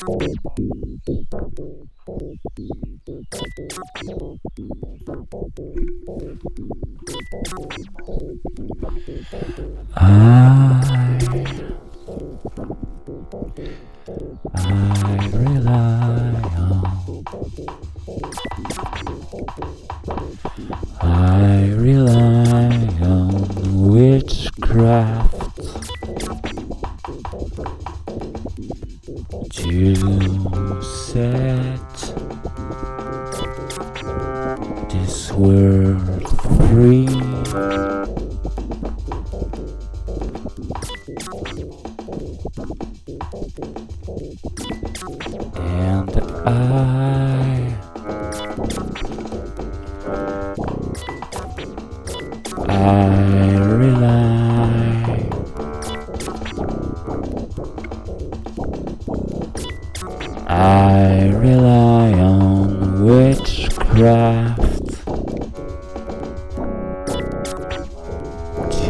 I, I rely on, I rely on witchcraft to set this world free. And I,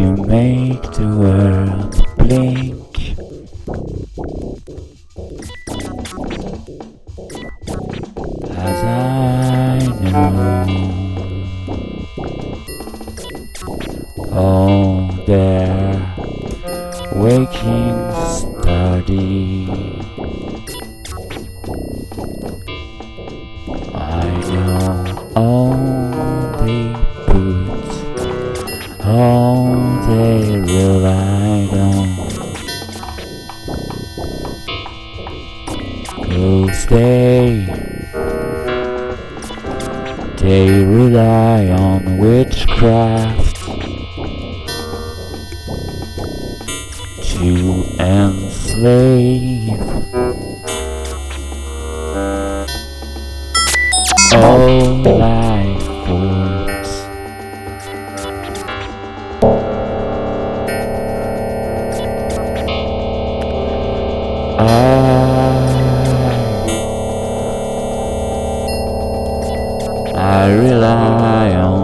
to make the world blink. As I know, all their waking study. I know all to enslave all life forms. I, I rely on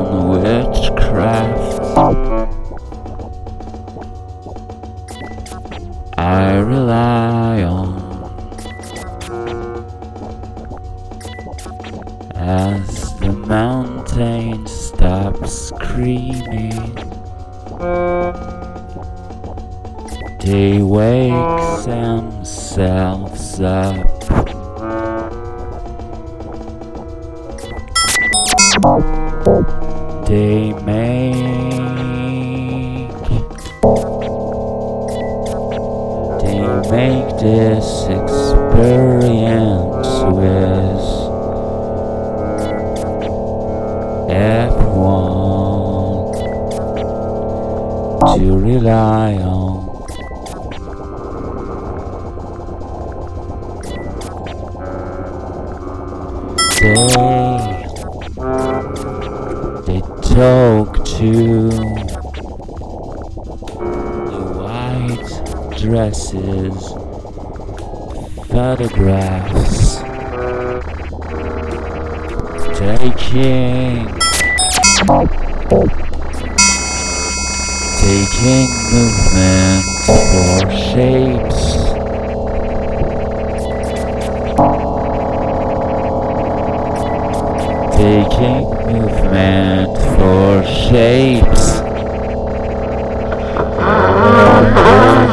They wake themselves up. They make they make this experience with everyone to rely on. They talk to the white dresses, photographs, taking taking movement for shapes. Taking movement for shapes.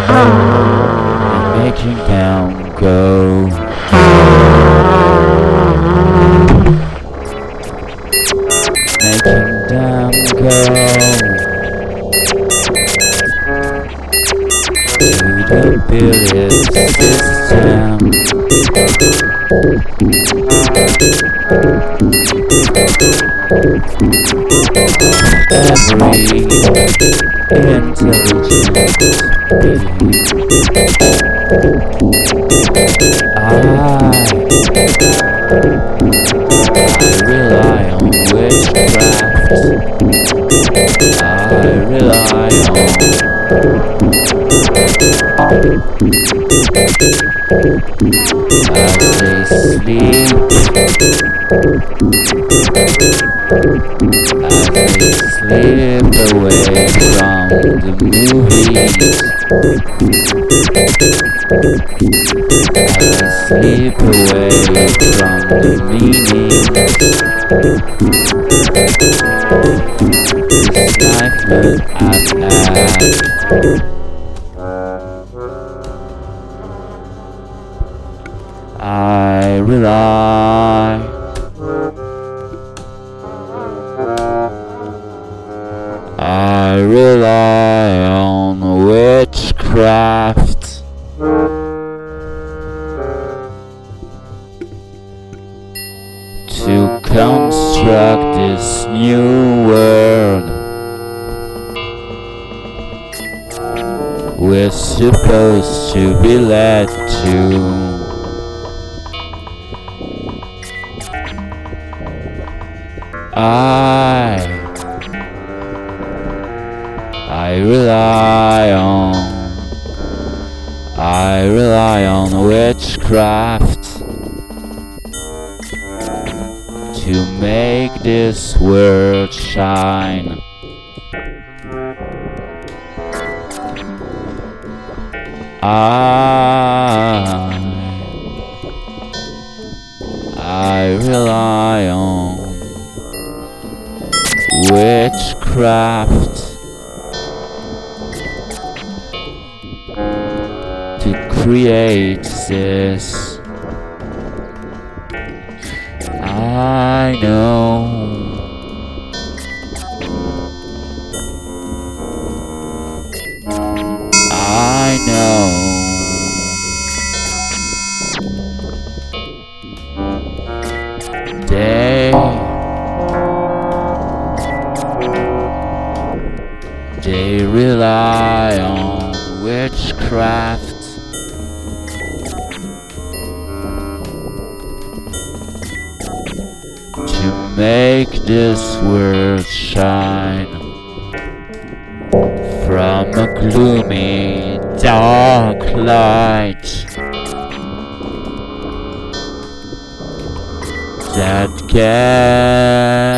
And making them go. Making them go. To the belief system. Every intelligent being. I, I rely on witchcraft. I rely on slip away from the meaning. I've I rely I rely I I rely on I rely on witchcraft to make this world shine. I I rely on witchcraft to create this. Witchcraft. To make this world shine from a gloomy, dark light that gets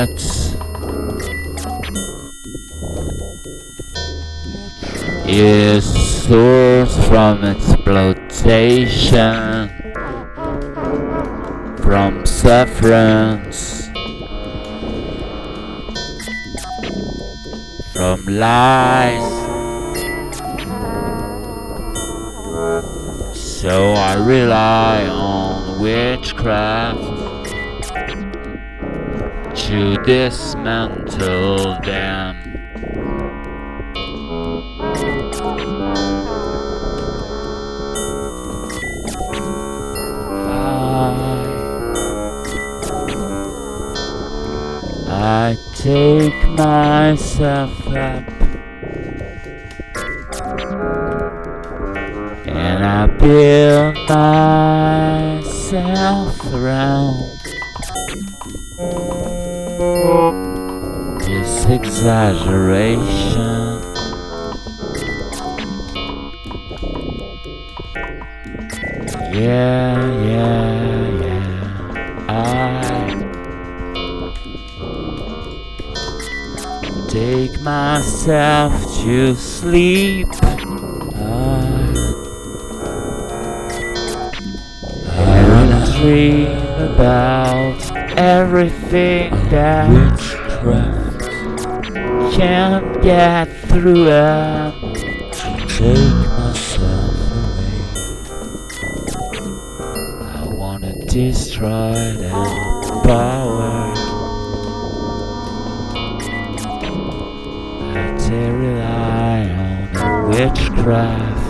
is sourced from exploitation, from sufferance, from lies. So I rely on witchcraft to dismantle them. I take myself up and I build myself around this exaggeration. Yeah, yeah, take myself to sleep. I, I dream about everything that can't get through and take myself away. I wanna destroy that power. They rely on witchcraft